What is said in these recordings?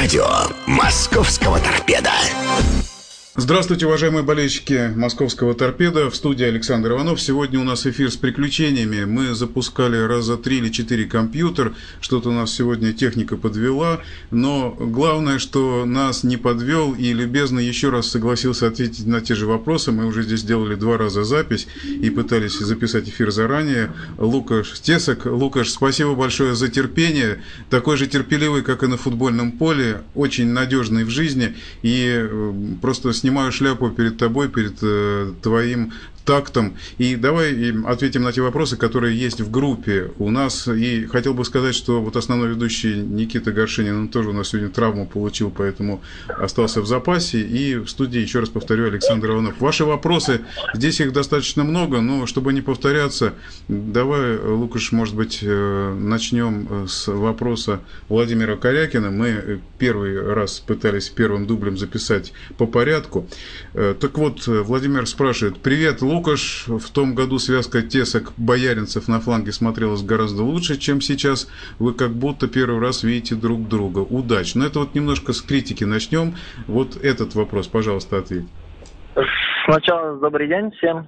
Радио «Московского торпеда». Здравствуйте, уважаемые болельщики московского торпеда. В студии Александр Иванов. Сегодня у нас эфир с приключениями. Мы запускали раза три или четыре компьютер. Что-то у нас сегодня техника подвела. Но главное, что нас не подвел и любезно еще раз согласился ответить на те же вопросы. Мы уже здесь делали два раза запись и пытались записать эфир заранее. Лукаш Тесок. Лукаш, спасибо большое за терпение. Такой же терпеливый, как и на футбольном поле. Очень надежный в жизни. И э, просто снимаю шляпу перед тобой, перед э, твоим тактом. И давай ответим на те вопросы, которые есть в группе у нас. И хотел бы сказать, что вот основной ведущий Никита Горшинин, он тоже у нас сегодня травму получил, поэтому остался в запасе. И в студии, еще раз повторю, Александр Иванов. Ваши вопросы, здесь их достаточно много, но чтобы не повторяться, давай, Лукаш, может быть, э, начнем с вопроса Владимира Корякина. Мы первый раз пытались первым дублем записать по порядку. Э, так вот, Владимир спрашивает, привет, Лукаш, в том году связка тесок бояринцев на фланге смотрелась гораздо лучше, чем сейчас. Вы как будто первый раз видите друг друга. Удачи. Но это вот немножко с критики начнем. Вот этот вопрос, пожалуйста, ответь. Сначала добрый день всем.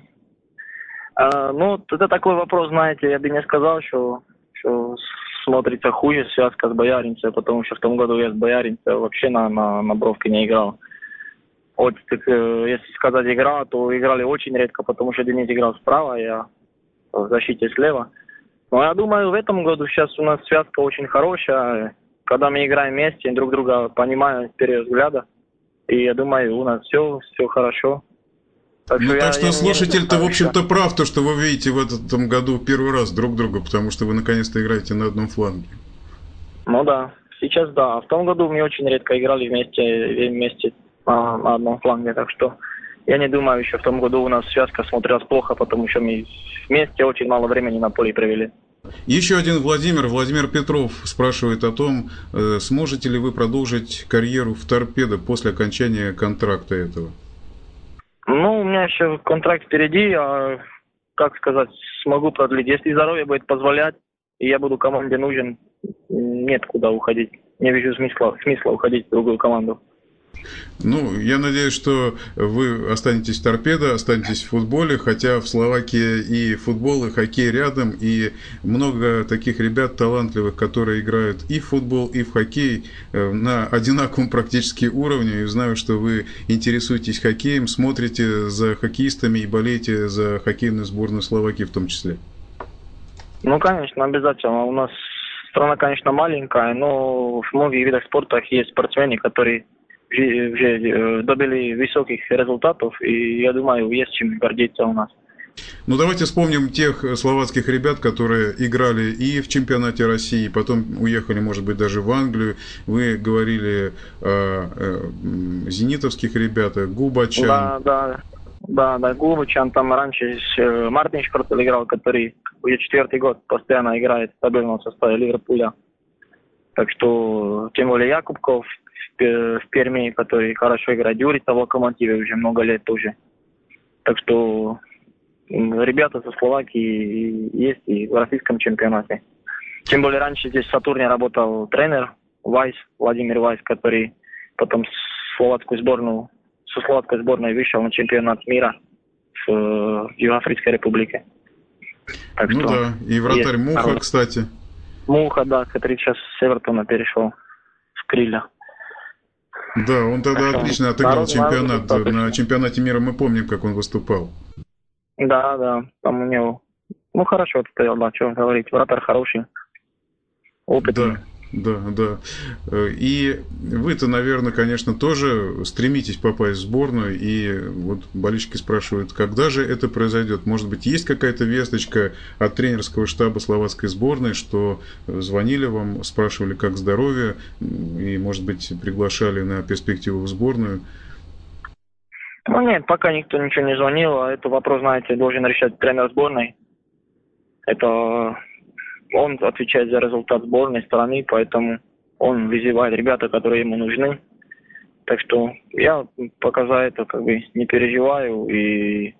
А, ну, это такой вопрос, знаете, я бы не сказал, что, что смотрится хуже связка с бояринцем, потому что в том году я с бояринцем вообще на, на, на бровке не играл. Вот, так, э, если сказать игра, то играли очень редко, потому что Денис играл справа, я в защите слева. Но я думаю, в этом году сейчас у нас связка очень хорошая. Когда мы играем вместе, друг друга понимаем с первого взгляда. И я думаю, у нас все, все хорошо. Так ну, что, так что слушатель-то, в общем-то, прав, то, что вы видите в этом году первый раз друг друга, потому что вы наконец-то играете на одном фланге. Ну да, сейчас да. В том году мы очень редко играли вместе, вместе на, одном фланге, так что я не думаю, еще в том году у нас связка смотрелась плохо, потому что мы вместе очень мало времени на поле провели. Еще один Владимир, Владимир Петров спрашивает о том, э, сможете ли вы продолжить карьеру в торпедо после окончания контракта этого? Ну, у меня еще контракт впереди, а, как сказать, смогу продлить. Если здоровье будет позволять, и я буду команде нужен, нет куда уходить. Не вижу смысла, смысла уходить в другую команду. Ну, я надеюсь, что вы останетесь торпедо, останетесь в футболе, хотя в Словакии и футбол, и хоккей рядом, и много таких ребят талантливых, которые играют и в футбол, и в хоккей э, на одинаковом практически уровне. И знаю, что вы интересуетесь хоккеем, смотрите за хоккеистами и болеете за хоккейную сборную Словакии в том числе. Ну, конечно, обязательно. У нас страна, конечно, маленькая, но в многих видах спорта есть спортсмены, которые уже э, добили высоких результатов, и я думаю, есть чем гордиться у нас. Ну, давайте вспомним тех словацких ребят, которые играли и в чемпионате России, потом уехали, может быть, даже в Англию. Вы говорили о, о зенитовских ребятах, Губачан. Да, да, да, да, Губачан, там раньше э, Мартин Шпортел играл, который уже четвертый год постоянно играет в стабильном составе Ливерпуля. Так что, тем более Якубков, в Перми, который хорошо играет. Юрица в Локомотиве уже много лет тоже. Так что ребята со Словакии есть и в российском чемпионате. Тем более раньше здесь в Сатурне работал тренер Вайс, Владимир Вайс, который потом словацкую сборную, со словацкой сборной вышел на чемпионат мира в, Юго-Африкской Республике. Так ну что да, и вратарь Муха, народ. кстати. Муха, да, который сейчас с Эвертона перешел в Криля. Да, он тогда отлично отыграл чемпионат. На чемпионате мира мы помним, как он выступал. Да, да, там у него... Ну, хорошо отстоял, да, что говорить. Вратарь хороший, опытный. Да. Да, да. Э, и вы-то, наверное, конечно, тоже стремитесь попасть в сборную. И вот болельщики спрашивают, когда же это произойдет? Может быть, есть какая-то весточка от тренерского штаба словацкой сборной, что звонили вам, спрашивали, как здоровье, и, может быть, приглашали на перспективу в сборную? Ну нет, пока никто ничего не звонил. А это вопрос, знаете, должен решать тренер сборной. Это он отвечает за результат сборной страны, поэтому он вызывает ребята, которые ему нужны. Так что я пока за это как бы не переживаю и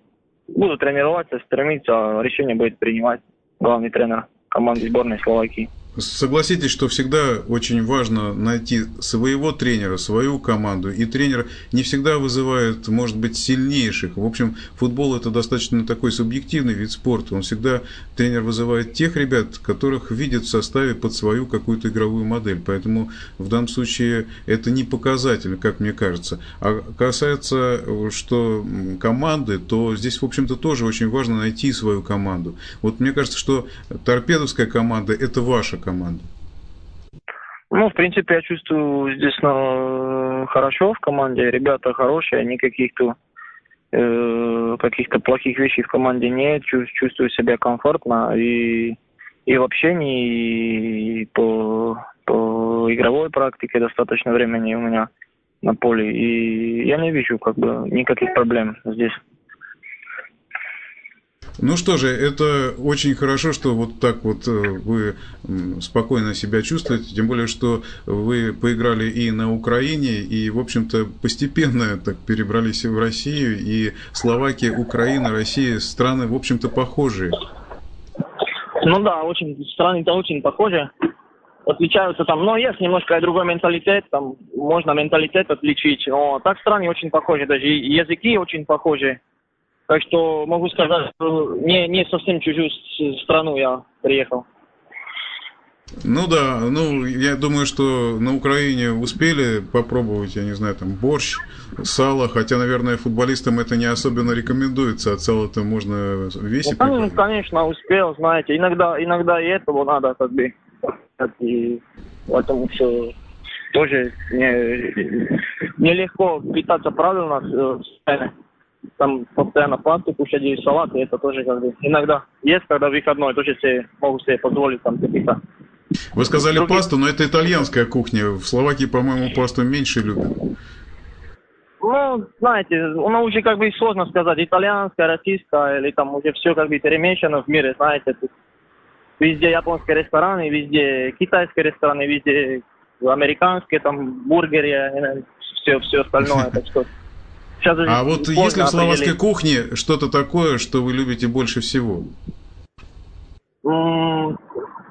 буду тренироваться, стремиться, а решение будет принимать главный тренер команды сборной Словакии. Согласитесь, что всегда очень важно найти своего тренера, свою команду. И тренер не всегда вызывает, может быть, сильнейших. В общем, футбол это достаточно такой субъективный вид спорта. Он всегда, тренер вызывает тех ребят, которых видит в составе под свою какую-то игровую модель. Поэтому в данном случае это не показатель, как мне кажется. А касается, что команды, то здесь, в общем-то, тоже очень важно найти свою команду. Вот мне кажется, что торпедовская команда – это ваша команда? Ну, в принципе, я чувствую здесь ну, хорошо в команде. Ребята хорошие, никаких-то э, каких-то плохих вещей в команде нет. Чувствую себя комфортно и, и в общении, и по, по игровой практике достаточно времени у меня на поле. И я не вижу как бы никаких проблем здесь. Ну что же, это очень хорошо, что вот так вот э, вы спокойно себя чувствуете, тем более, что вы поиграли и на Украине, и, в общем-то, постепенно так перебрались в Россию, и Словакия, Украина, Россия, страны, в общем-то, похожие. Ну да, очень, страны-то очень похожи, отличаются там, но есть немножко другой менталитет, там можно менталитет отличить, но так страны очень похожи, даже языки очень похожи. Так что могу сказать, что не, не совсем чужую страну я приехал. Ну да, ну я думаю, что на Украине успели попробовать, я не знаю, там борщ, сало, хотя, наверное, футболистам это не особенно рекомендуется, от сала-то можно весить. Ну, конечно, успел, знаете, иногда, иногда и этого надо как бы, и поэтому все тоже не, нелегко питаться правильно э, там постоянно пасту кушать и салаты, это тоже как бы иногда есть, когда выходной, тоже себе, могу себе позволить там какие-то вы сказали Другие... пасту, но это итальянская кухня. В Словакии, по-моему, пасту меньше любят. Ну, знаете, она уже как бы сложно сказать, итальянская, российская, или там уже все как бы перемешано в мире, знаете. Везде японские рестораны, везде китайские рестораны, везде американские, там бургеры, все, все остальное. Так что Сейчас а вот есть ли в определить. кухне что-то такое, что вы любите больше всего?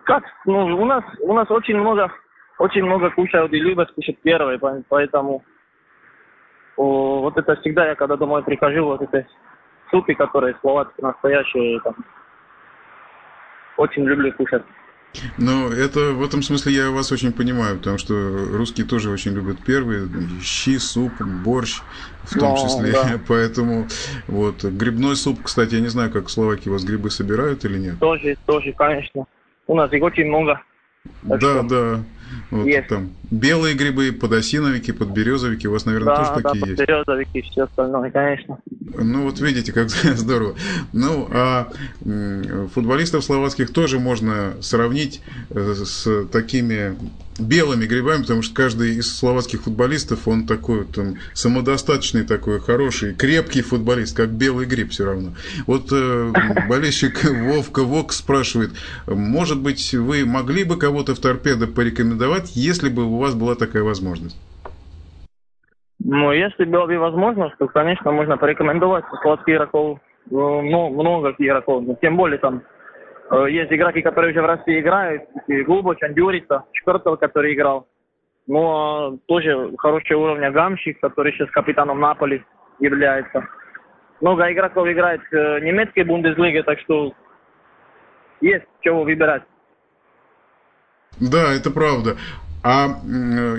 Как? Ну, у нас у нас очень много очень много кушают и любят кушать первые, поэтому о, вот это всегда я когда домой прихожу, вот это супы, которые словацкие настоящие, там, очень люблю кушать. Ну, это в этом смысле я вас очень понимаю, потому что русские тоже очень любят первые, щи, суп, борщ в том да, числе. Да. Поэтому вот грибной суп, кстати, я не знаю, как в Словакии у вас грибы собирают или нет. Тоже, тоже, конечно. У нас их очень много. Так да, что... да. Вот есть. там белые грибы, подосиновики, подберезовики, у вас, наверное, да, тоже да, такие есть. Подберезовики, все остальное, конечно. Ну вот видите, как здорово. Ну, а футболистов словацких тоже можно сравнить э, с такими белыми грибами, потому что каждый из словацких футболистов, он такой там самодостаточный такой, хороший, крепкий футболист, как белый гриб все равно. Вот э, болельщик Вовка Вок спрашивает, может быть, вы могли бы кого-то в торпедо порекомендовать, если бы у вас была такая возможность? Ну, если была бы возможность, то, конечно, можно порекомендовать словацких игроков, ну, много игроков, тем более там есть игроки, которые уже в России играют, Глубоч, Андюрица, Шкартел, который играл. Но тоже хорошего уровня Гамщик, который сейчас капитаном Наполи является. Много игроков играет в э, немецкой Бундеслиге, так что есть чего выбирать. Да, это правда. А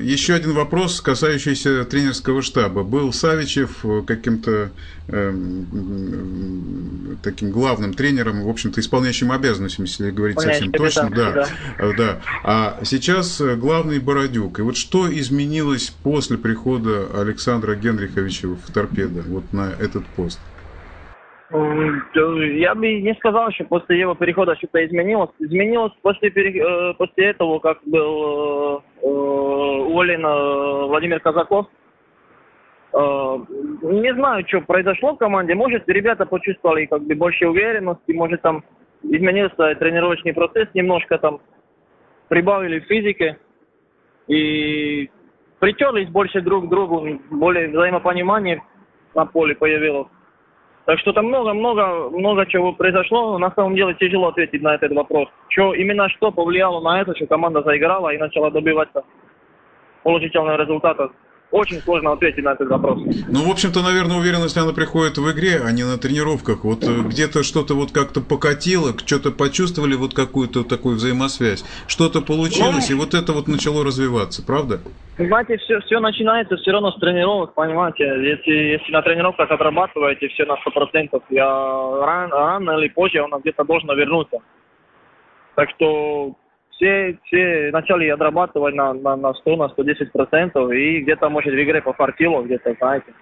еще один вопрос, касающийся тренерского штаба. Был Савичев э, каким-то э, таким главным тренером, в общем-то, исполняющим обязанностями, если говорить совсем точно. Да, да. да. А сейчас э, главный Бородюк. И вот что изменилось после прихода Александра Генриховича в торпедо, вот на этот пост? Я бы не сказал, что после его перехода что-то изменилось. Изменилось после, э, после этого, как был э, уволен э, Владимир Казаков. Не знаю, что произошло в команде. Может, ребята почувствовали как бы больше уверенности, может, там изменился тренировочный процесс немножко, там прибавили физики и притерлись больше друг к другу, более взаимопонимание на поле появилось. Так что там много-много, много чего произошло. На самом деле тяжело ответить на этот вопрос. Что, именно что повлияло на это, что команда заиграла и начала добиваться положительного результата очень сложно ответить на этот вопрос. Ну, в общем-то, наверное, уверенность, она приходит в игре, а не на тренировках. Вот э, где-то что-то вот как-то покатило, что-то почувствовали вот какую-то такую взаимосвязь, что-то получилось, ну, и вот это вот начало развиваться, правда? Знаете, все, все начинается все равно с тренировок, понимаете. Если, если на тренировках отрабатываете все на 100%, я ран, рано или позже он где-то должен вернуться. Так что все, все начали отрабатывать на, на, на 100, на 110 процентов, и где-то, может, в игре пофартило, где-то, знаете.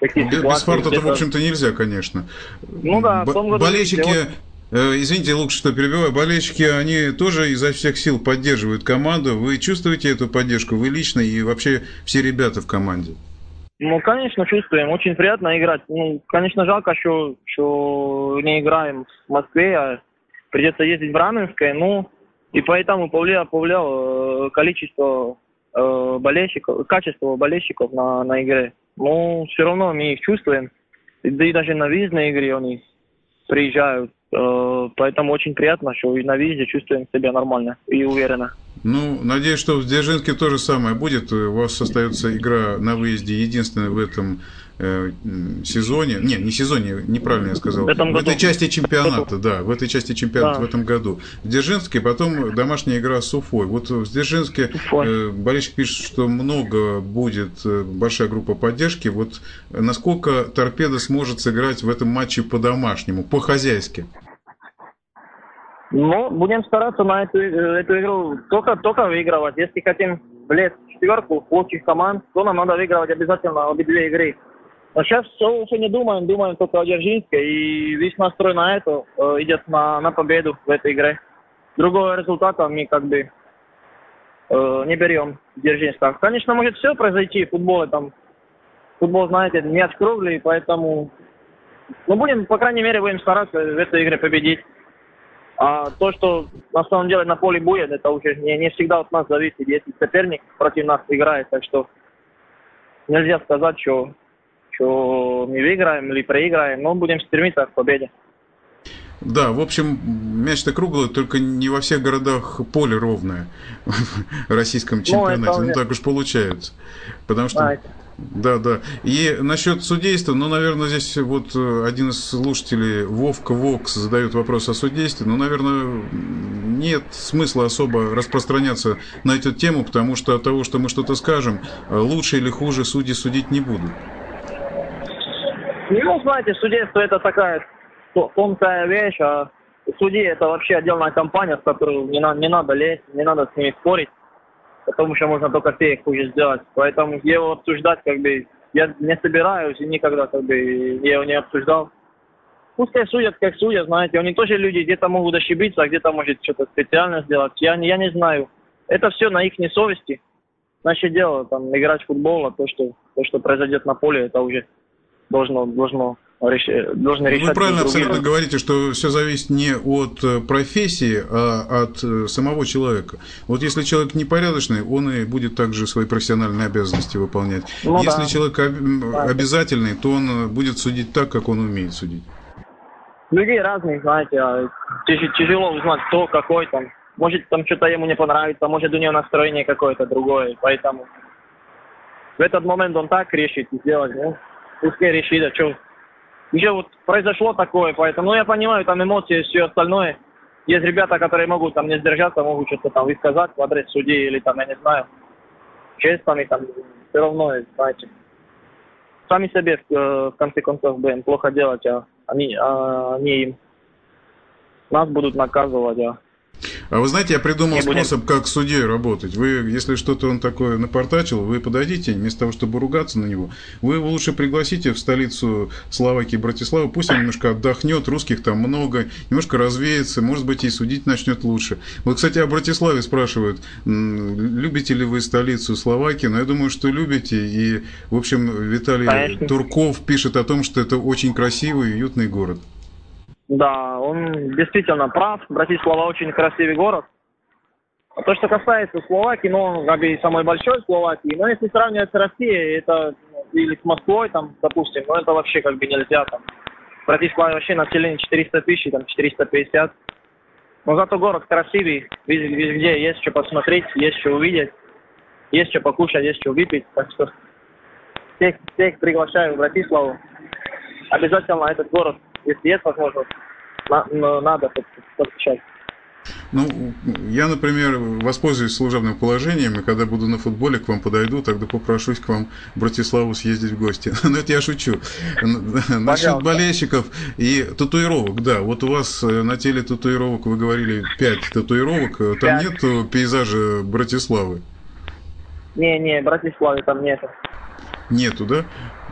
Такие без, без фарта-то, в общем-то, нельзя, конечно. Ну да, в том году... Болельщики, э, извините, лучше, что перебиваю, болельщики, они тоже изо всех сил поддерживают команду. Вы чувствуете эту поддержку, вы лично и вообще все ребята в команде? Ну, конечно, чувствуем. Очень приятно играть. Ну, конечно, жалко, что, что не играем в Москве, а придется ездить в Раменское. Ну, и поэтому повлияло, повлияло количество э, болельщиков, качество болельщиков на, на игре. Но все равно мы их чувствуем. Да и даже на выездной игре они приезжают. Э, поэтому очень приятно, что и на визе чувствуем себя нормально и уверенно. Ну, надеюсь, что в Дзержинске то же самое будет. У вас остается игра на выезде единственная в этом э, сезоне. Не, не сезоне, неправильно я сказал. В, этом году. в этой части чемпионата, да, в этой части чемпионата да. в этом году. В Дзержинске, потом домашняя игра с Уфой. Вот в Дзержинске э, болельщик пишет, что много будет, э, большая группа поддержки. Вот насколько Торпеда сможет сыграть в этом матче по-домашнему, по-хозяйски? Ну, будем стараться на эту, э, эту игру только, только выигрывать. Если хотим влезть в четверку лучших команд, то нам надо выигрывать обязательно обе две игры. Но сейчас уже не думаем, думаем только о Дзержинске, и весь настрой на это э, идет на, на победу в этой игре. Другого результата мы как бы э, не берем Дзержинска. Конечно, может все произойти в футболе, там, футбол, знаете, мяч круглый, поэтому, ну, будем, по крайней мере, будем стараться в этой игре победить. А то, что на самом деле на поле будет, это уже не, не всегда от нас зависит, если соперник против нас играет. Так что нельзя сказать, что, что мы выиграем или проиграем, но будем стремиться к победе. Да, в общем, мяч-то круглый, только не во всех городах поле ровное в российском ну, чемпионате. Ну, так уж получается. Потому что... Да, да. И насчет судейства, ну, наверное, здесь вот э, один из слушателей, Вовка Вокс, задает вопрос о судействе. Ну, наверное, нет смысла особо распространяться на эту тему, потому что от того, что мы что-то скажем, э, лучше или хуже судьи судить не будут. Ну, знаете, судейство это такая тонкая вещь, а судьи это вообще отдельная компания, с которой не, на, не надо лезть, не надо с ними спорить потому что можно только феек хуже сделать. Поэтому его обсуждать как бы я не собираюсь и никогда как бы я его не обсуждал. Пускай судят, как судят, знаете, они тоже люди где-то могут ошибиться, а где-то может что-то специально сделать. Я, я не знаю. Это все на их совести. Наше дело там играть в футбол, а то, что, то, что произойдет на поле, это уже должно, должно должны решать. Вы правильно абсолютно говорите, что все зависит не от э, профессии, а от э, самого человека. Вот если человек непорядочный, он и будет также свои профессиональные обязанности выполнять. Ну, если да. человек обязательный, то он будет судить так, как он умеет судить. Людей разных, знаете, а тяжело узнать, кто какой там. Может, там что-то ему не понравится, может, у него настроение какое-то другое, поэтому в этот момент он так решит сделать, ну, пускай решит, а что уже вот произошло такое, поэтому, ну, я понимаю, там эмоции, все остальное. Есть ребята, которые могут там не сдержаться, могут что-то там высказать в адрес судей или там, я не знаю, честными там, все равно, знаете. Сами себе, в, э, в конце концов, будем плохо делать, а они, а они им. Нас будут наказывать, а а вы знаете, я придумал способ, как судьей работать. Вы, если что-то он такое напортачил, вы подойдите, вместо того, чтобы ругаться на него, вы его лучше пригласите в столицу Словакии, Братиславу, пусть он немножко отдохнет, русских там много, немножко развеется, может быть, и судить начнет лучше. Вот, кстати, о Братиславе спрашивают, любите ли вы столицу Словакии? Но я думаю, что любите, и, в общем, Виталий Конечно. Турков пишет о том, что это очень красивый и уютный город. Да, он действительно прав. Братислава очень красивый город. А то, что касается Словакии, ну, как бы самой большой Словакии, но если сравнивать с Россией, это или с Москвой, там, допустим, но это вообще как бы нельзя. Там. В Братиславе вообще население 400 тысяч, там 450. Но зато город красивый, везде есть что посмотреть, есть что увидеть, есть что покушать, есть что выпить. Так что всех, всех приглашаю в Братиславу. Обязательно этот город, если есть возможность, на, надо посещать. Ну, я, например, воспользуюсь служебным положением, и когда буду на футболе, к вам подойду, тогда попрошусь к вам в Братиславу съездить в гости. Но ну, это я шучу. Насчет болельщиков и татуировок, да. Вот у вас э, на теле татуировок, вы говорили, пять татуировок. Там нет пейзажа Братиславы? Не-не, Братиславы там нету. Нету, да?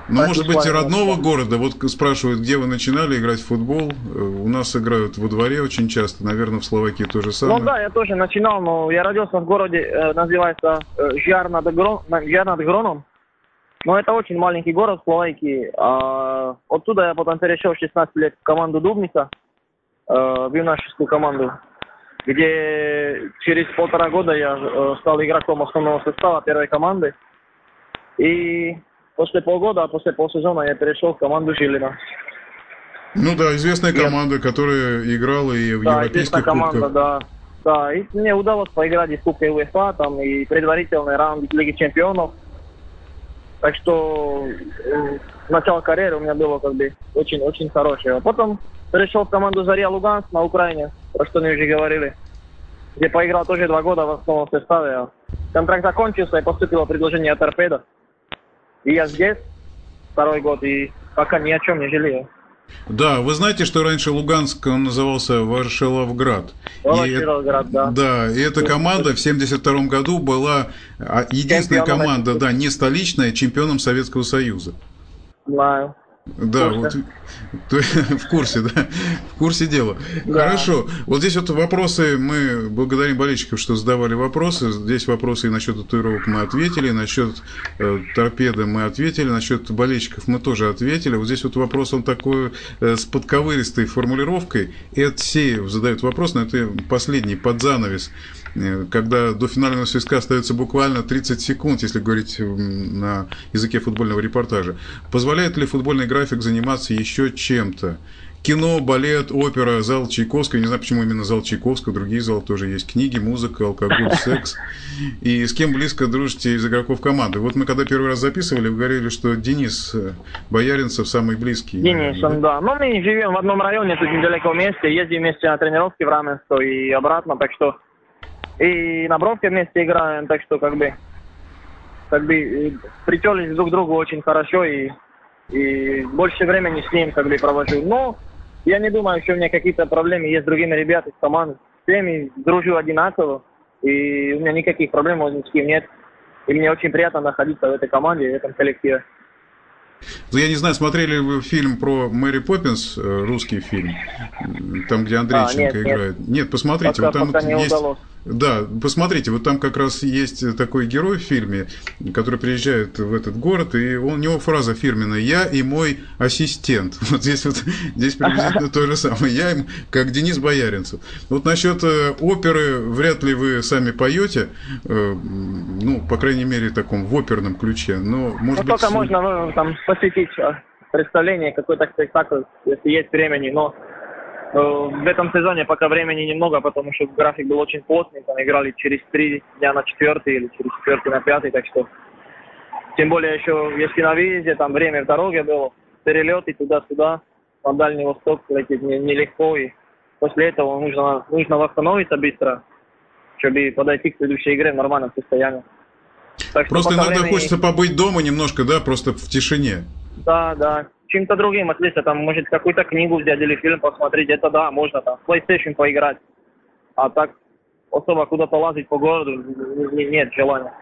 Ну, может быть, родного города. Вот спрашивают, где вы начинали играть в футбол. Э, у нас играют во дворе очень часто. Наверное, в Словакии то же самое. Ну да, я тоже начинал, но я родился в городе, э, называется э, Жар над, Гроном. Но это очень маленький город в Словакии. А, оттуда я потом перешел в 16 лет в команду Дубница, в юношескую команду, где через полтора года я стал игроком основного состава первой команды. И после полгода, а после полсезона я перешел в команду Жилина. Ну да, известная команда, которая играла и в да, европейских команда, кубках. да. Да, и мне удалось поиграть и в Кубке УЕФА, там, и предварительный раунд Лиги Чемпионов. Так что э, начало карьеры у меня было как бы очень-очень хорошее. А потом перешел в команду Заря Луганск на Украине, про что мы уже говорили, где поиграл тоже два года в основном составе. Контракт закончился и поступило предложение от Торпеда. И я здесь второй год, и пока ни о чем не жалею. Да, вы знаете, что раньше Луганск он назывался Варшиловград. Варшиловград, да. Да, и эта команда в 72 году была а, единственная команда, да, не столичная, чемпионом Советского Союза. Знаю. Да, вот в курсе, да, в курсе дела. Да. Хорошо. Вот здесь вот вопросы, мы благодарим болельщиков, что задавали вопросы. Здесь вопросы и насчет татуировок мы ответили, насчет э, торпеды мы ответили, насчет болельщиков мы тоже ответили. Вот здесь вот вопрос, он такой э, с подковыристой формулировкой. Эд Сеев задает вопрос, но это последний, под занавес. Э, когда до финального свистка остается буквально 30 секунд, если говорить на языке футбольного репортажа. Позволяет ли футбольный график заниматься еще чем-то? Кино, балет, опера, зал Чайковского. Не знаю, почему именно зал Чайковского. Другие залы тоже есть. Книги, музыка, алкоголь, секс. И с кем близко дружите из игроков команды? Вот мы когда первый раз записывали, вы говорили, что Денис э, Бояринцев самый близкий. Денис, он, да. Но мы живем в одном районе, тут недалеко вместе. Ездим вместе на тренировки в Раменство и обратно. Так что и на бровке вместе играем, так что как бы как бы э, притерлись друг к другу очень хорошо и, и больше времени с ним как бы провожу. Но я не думаю, что у меня какие-то проблемы есть с другими ребятами из команды. С всеми дружу одинаково, и у меня никаких проблем с ним нет. И мне очень приятно находиться в этой команде, в этом коллективе. Ну, я не знаю, смотрели вы фильм про Мэри Поппинс, э, русский фильм, там, где Андрейченко а, нет, играет? Нет, нет посмотрите, пока, вот там пока есть... Удалось. Да, посмотрите, вот там как раз есть такой герой в фильме, который приезжает в этот город, и он, у него фраза фирменная «Я и мой ассистент». Вот здесь вот здесь приблизительно то же самое. Я им, как Денис Бояринцев. Вот насчет э, оперы вряд ли вы сами поете, э, ну, по крайней мере, в таком в оперном ключе, но, может ну, быть... Только можно ну, там посвятить э, представление, какой-то спектакль, если есть времени, но в этом сезоне пока времени немного, потому что график был очень плотный. Там играли через три дня на четвертый или через четвертый на пятый, так что тем более еще если на выезде, там время в дороге было, перелеты туда-сюда, на Дальний Восток лететь нелегко, и после этого нужно, нужно восстановиться быстро, чтобы подойти к следующей игре в нормальном состоянии. Так просто иногда времени... хочется побыть дома немножко, да, просто в тишине. Да, да чем-то другим отвлечься, там, может, какую-то книгу взять или фильм посмотреть, это да, можно там, в PlayStation поиграть. А так особо куда-то лазить по городу нет желания.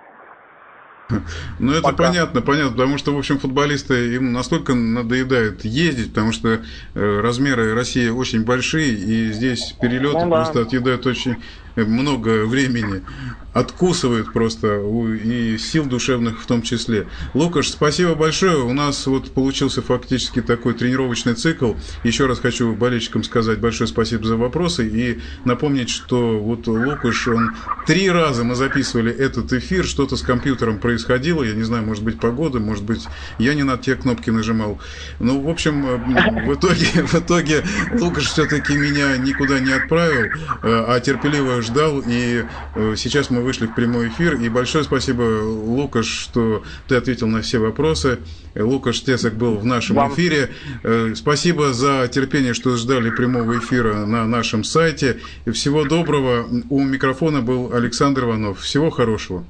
Ну, это Пока. понятно, понятно, потому что, в общем, футболисты им настолько надоедает ездить, потому что э, размеры России очень большие, и здесь перелеты ну, да. просто отъедают очень много времени откусывает просто и сил душевных в том числе. Лукаш, спасибо большое. У нас вот получился фактически такой тренировочный цикл. Еще раз хочу болельщикам сказать большое спасибо за вопросы и напомнить, что вот Лукаш, он три раза мы записывали этот эфир, что-то с компьютером происходило, я не знаю, может быть погода, может быть я не на те кнопки нажимал. Ну, в общем, в итоге, в итоге Лукаш все-таки меня никуда не отправил, а терпеливо ждал, и э, сейчас мы вышли в прямой эфир. И большое спасибо, Лукаш, что ты ответил на все вопросы. Лукаш Тесок был в нашем Вам... эфире. Э, спасибо за терпение, что ждали прямого эфира на нашем сайте. И всего доброго. У микрофона был Александр Иванов. Всего хорошего.